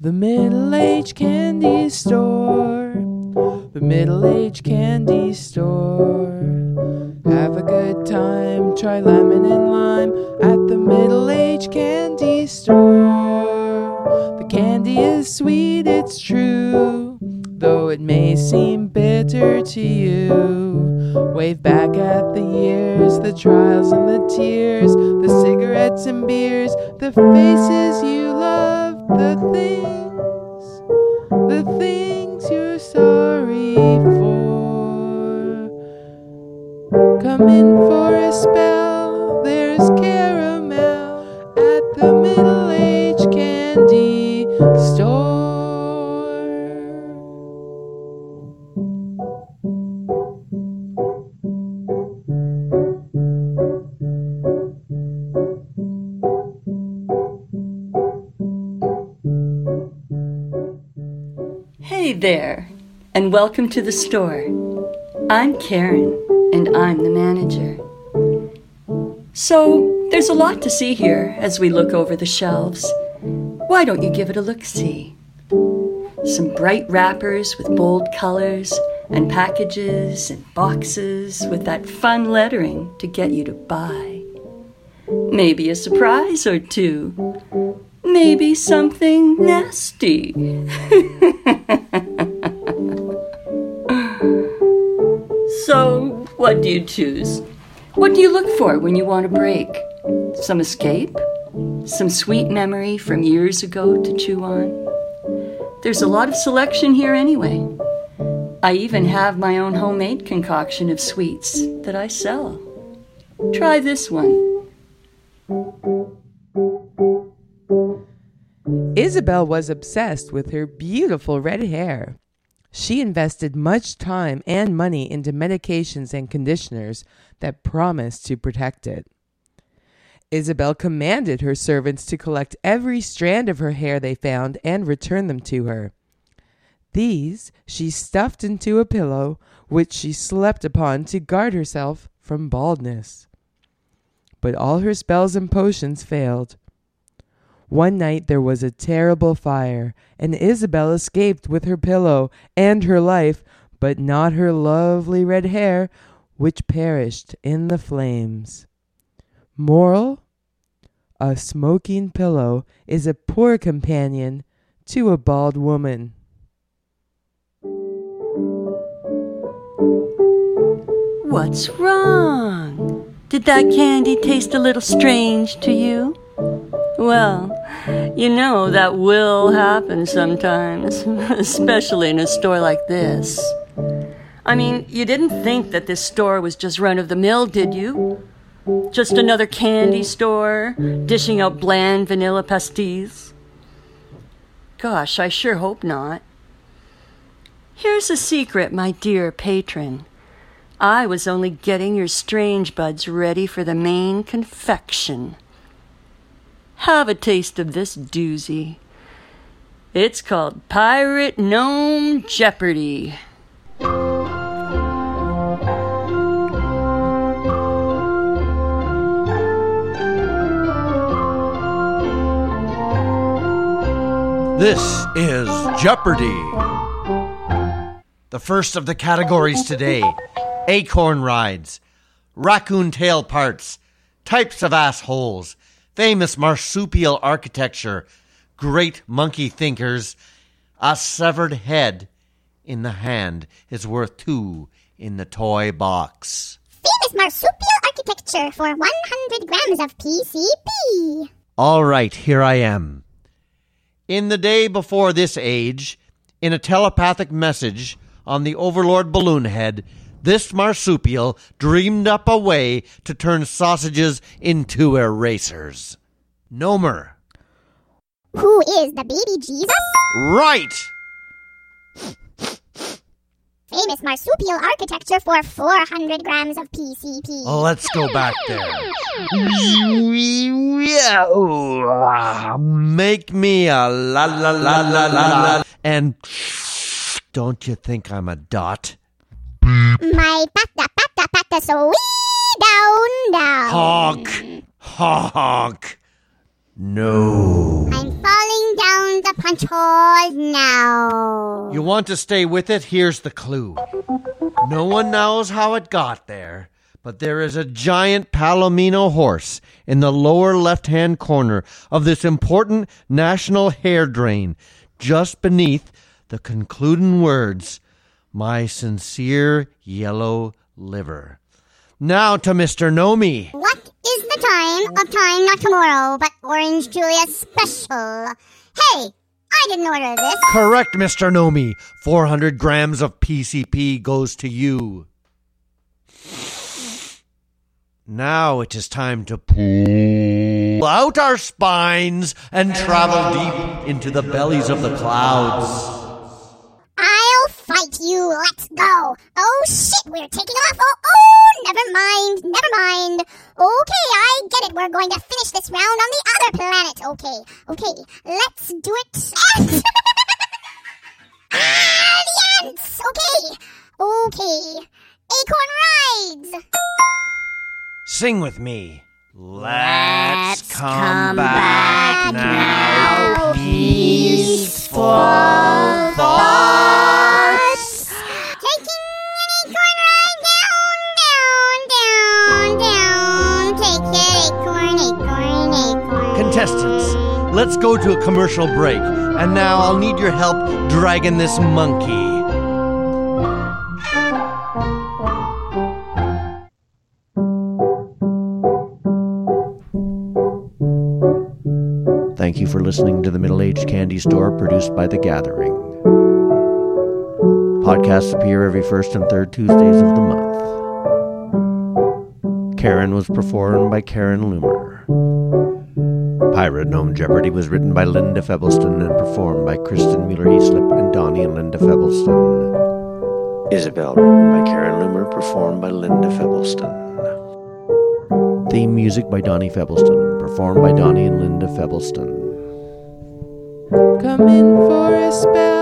The middle age candy store. The middle age candy store. Have a good time, try lemon and lime at the middle age candy store. The candy is sweet, it's true, though it may seem bitter to you. Wave back at the years, the trials and the tears, the cigarettes and beers, the faces you love, the things, Hey there, and welcome to the store. I'm Karen, and I'm the manager. So, there's a lot to see here as we look over the shelves. Why don't you give it a look see? Some bright wrappers with bold colors, and packages and boxes with that fun lettering to get you to buy. Maybe a surprise or two. Maybe something nasty. So, what do you choose? What do you look for when you want a break? Some escape? Some sweet memory from years ago to chew on? There's a lot of selection here anyway. I even have my own homemade concoction of sweets that I sell. Try this one. Isabelle was obsessed with her beautiful red hair. She invested much time and money into medications and conditioners that promised to protect it. Isabelle commanded her servants to collect every strand of her hair they found and return them to her. These she stuffed into a pillow, which she slept upon to guard herself from baldness. But all her spells and potions failed. One night there was a terrible fire, and Isabelle escaped with her pillow and her life, but not her lovely red hair, which perished in the flames. Moral A smoking pillow is a poor companion to a bald woman. What's wrong? Did that candy taste a little strange to you? Well, you know that will happen sometimes, especially in a store like this. I mean, you didn't think that this store was just run of the mill, did you? Just another candy store, dishing out bland vanilla pastilles? Gosh, I sure hope not. Here's a secret, my dear patron. I was only getting your strange buds ready for the main confection. Have a taste of this doozy. It's called Pirate Gnome Jeopardy. This is Jeopardy! The first of the categories today acorn rides, raccoon tail parts, types of assholes, famous marsupial architecture, great monkey thinkers, a severed head in the hand is worth two in the toy box. Famous marsupial architecture for 100 grams of PCP. All right, here I am. In the day before this age, in a telepathic message on the Overlord balloon head, this marsupial dreamed up a way to turn sausages into erasers. Nomer. Who is the baby Jesus? Right! Famous marsupial architecture for 400 grams of PCP. Oh, let's go back there. Make me a la la la la la la. And don't you think I'm a dot? My pata pata pata so down down. Honk! Honk! No. I'm falling down the controlled now. You want to stay with it? Here's the clue. No one knows how it got there, but there is a giant Palomino horse in the lower left hand corner of this important national hair drain, just beneath the concluding words, My sincere yellow liver. Now to Mr. Nomi. What is the time of time not tomorrow, but Orange Julia special? Hey, I didn't order this. Correct, Mr. Nomi. 400 grams of PCP goes to you. Now it is time to pull out our spines and travel deep into the bellies of the clouds. I'll fight you. Let's go. Oh shit, we're taking off. Oh, oh, never mind, never mind. Okay, I get it. We're going to finish this round on the other planet. Okay, okay, let's do it. Alliance. Okay, okay. Acorn rides. Sing with me. Let's, come back now, peaceful thoughts. Taking an acorn ride down, down, down, down. Take it, acorn, acorn, acorn. Contestants, let's go to a commercial break. And now I'll need your help dragging this monkey. Thank you for listening to the Middle Aged Candy Store produced by The Gathering. Podcasts appear every first and third Tuesdays of the month. Karen was performed by Karen Loomer. Pirate Gnome Jeopardy was written by Linda Febbleston and performed by Kristin Mueller-Heaslip and Donnie and Linda Febbleston. Isabelle, written by Karen Loomer, performed by Linda Febbleston. Theme music by Donnie Febbleston, performed by Donnie and Linda Febbleston. Come in for a spell.